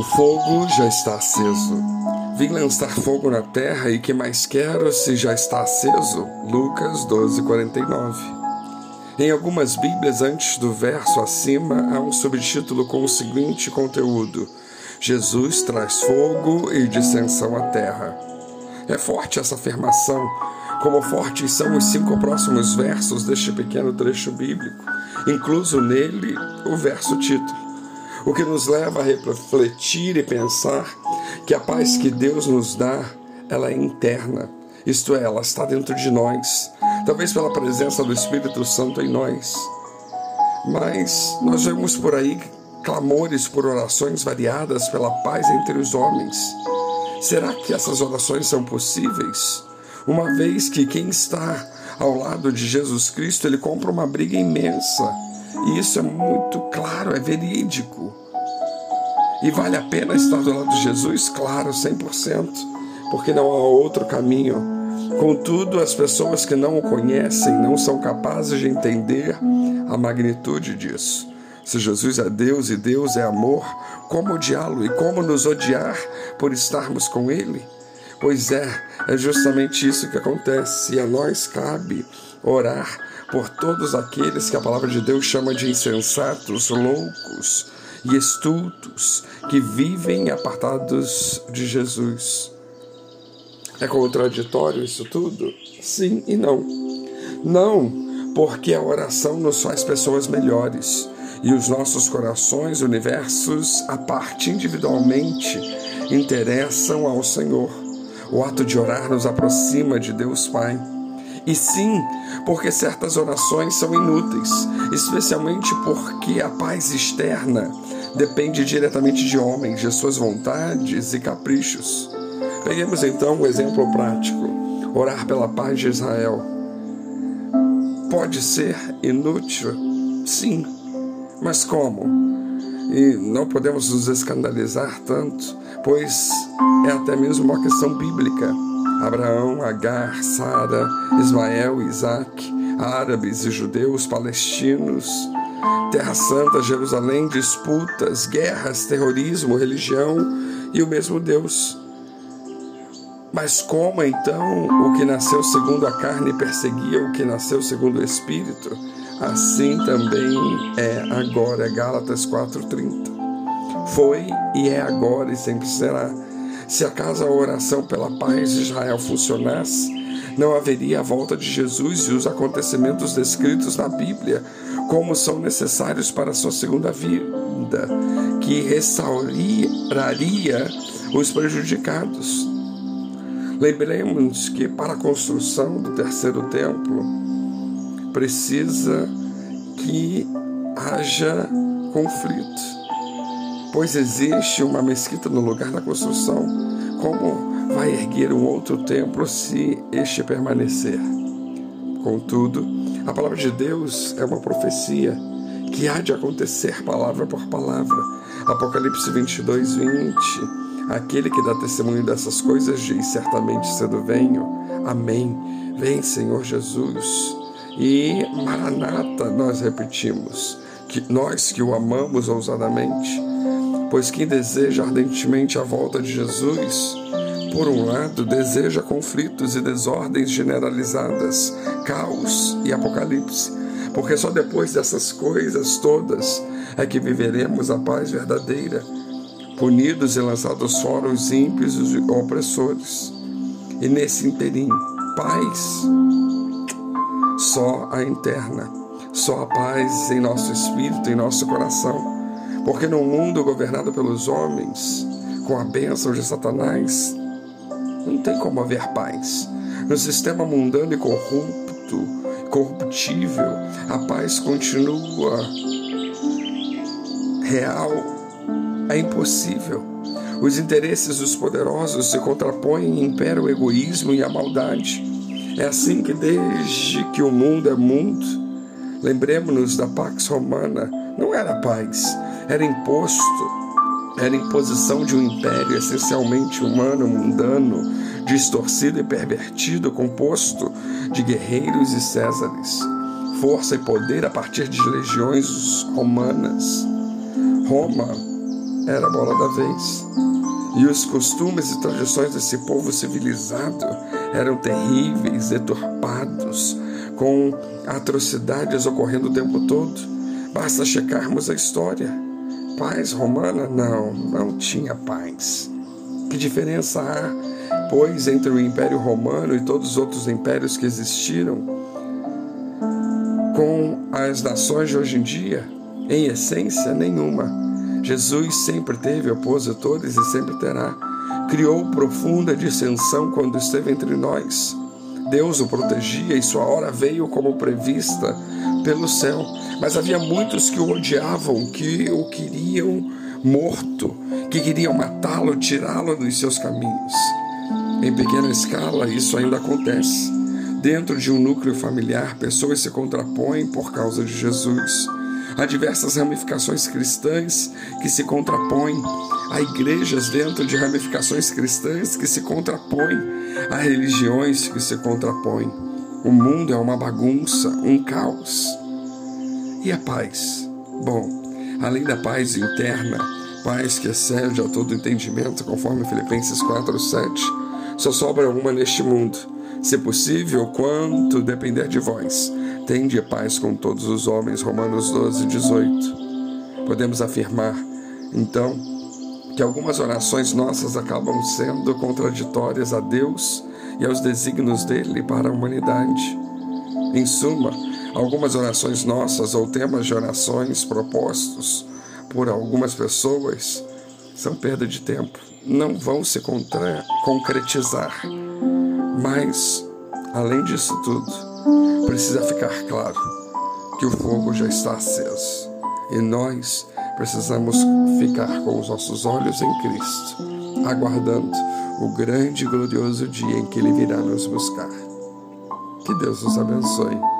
O fogo já está aceso. Vim lançar fogo na terra e que mais quero se já está aceso? Lucas 12, 49. Em algumas Bíblias, antes do verso acima, há um subtítulo com o seguinte conteúdo: Jesus traz fogo e dissensão à terra. É forte essa afirmação, como fortes são os cinco próximos versos deste pequeno trecho bíblico, incluso nele o verso título o que nos leva a refletir e pensar que a paz que Deus nos dá, ela é interna, isto é, ela está dentro de nós, talvez pela presença do Espírito Santo em nós. Mas nós vemos por aí clamores por orações variadas pela paz entre os homens. Será que essas orações são possíveis? Uma vez que quem está ao lado de Jesus Cristo, ele compra uma briga imensa e isso é muito claro, é verídico. E vale a pena estar do lado de Jesus? Claro, 100%, porque não há outro caminho. Contudo, as pessoas que não o conhecem não são capazes de entender a magnitude disso. Se Jesus é Deus e Deus é amor, como odiá-lo e como nos odiar por estarmos com Ele? Pois é, é justamente isso que acontece e a nós cabe orar por todos aqueles que a palavra de Deus chama de insensatos, loucos e estultos, que vivem apartados de Jesus. É contraditório isso tudo? Sim e não. Não, porque a oração nos faz pessoas melhores e os nossos corações, universos, a parte individualmente, interessam ao Senhor. O ato de orar nos aproxima de Deus Pai. E sim, porque certas orações são inúteis, especialmente porque a paz externa depende diretamente de homens, de suas vontades e caprichos. Peguemos então um exemplo prático: orar pela paz de Israel. Pode ser inútil? Sim, mas como? E não podemos nos escandalizar tanto, pois é até mesmo uma questão bíblica. Abraão, Agar, Sara, Ismael, Isaac, árabes e judeus, palestinos, Terra Santa, Jerusalém, disputas, guerras, terrorismo, religião e o mesmo Deus. Mas como então o que nasceu segundo a carne perseguia o que nasceu segundo o Espírito? Assim também é agora, Gálatas 4,30. Foi e é agora e sempre será se acaso a oração pela paz de Israel funcionasse, não haveria a volta de Jesus e os acontecimentos descritos na Bíblia como são necessários para a sua segunda vinda, que restauraria os prejudicados. Lembremos que para a construção do terceiro templo precisa que haja conflito pois existe uma mesquita no lugar da construção. Como vai erguer um outro templo se este permanecer? Contudo, a palavra de Deus é uma profecia que há de acontecer palavra por palavra. Apocalipse 22, 20. Aquele que dá testemunho dessas coisas diz: Certamente cedo venho. Amém. Vem, Senhor Jesus. E Maranata, nós repetimos, que nós que o amamos ousadamente, Pois quem deseja ardentemente a volta de Jesus, por um lado, deseja conflitos e desordens generalizadas, caos e apocalipse, porque só depois dessas coisas todas é que viveremos a paz verdadeira, punidos e lançados fora os ímpios e os opressores. E nesse interim, paz, só a interna, só a paz em nosso espírito, em nosso coração porque num mundo governado pelos homens, com a bênção de Satanás, não tem como haver paz. No sistema mundano e corrupto, corruptível, a paz continua real. É impossível. Os interesses dos poderosos se contrapõem e impera o egoísmo e a maldade. É assim que, desde que o mundo é mundo, lembremos-nos da Pax Romana, não era paz, era imposto, era imposição de um império essencialmente humano, mundano, distorcido e pervertido, composto de guerreiros e césares, força e poder a partir de legiões romanas. Roma era a bola da vez. E os costumes e tradições desse povo civilizado eram terríveis, deturpados, com atrocidades ocorrendo o tempo todo. Basta checarmos a história. Paz romana? Não, não tinha paz. Que diferença há, pois, entre o Império Romano e todos os outros impérios que existiram com as nações de hoje em dia? Em essência, nenhuma. Jesus sempre teve opositores e sempre terá. Criou profunda dissensão quando esteve entre nós. Deus o protegia e sua hora veio como prevista pelo céu. Mas havia muitos que o odiavam, que o queriam morto, que queriam matá-lo, tirá-lo dos seus caminhos. Em pequena escala, isso ainda acontece. Dentro de um núcleo familiar, pessoas se contrapõem por causa de Jesus. Há diversas ramificações cristãs que se contrapõem. Há igrejas dentro de ramificações cristãs que se contrapõem. Há religiões que se contrapõem. O mundo é uma bagunça, um caos. E a paz? Bom, além da paz interna, paz que excede a todo entendimento, conforme Filipenses 4:7, só sobra uma neste mundo. Se possível, quanto depender de vós, Tende paz com todos os homens. Romanos 12, 18. Podemos afirmar, então, que algumas orações nossas acabam sendo contraditórias a Deus e aos desígnios dele para a humanidade. Em suma, algumas orações nossas ou temas de orações propostos por algumas pessoas são perda de tempo, não vão se concretizar. Mas, além disso tudo, precisa ficar claro que o fogo já está aceso e nós precisamos ficar com os nossos olhos em Cristo, aguardando o grande e glorioso dia em que Ele virá nos buscar. Que Deus nos abençoe.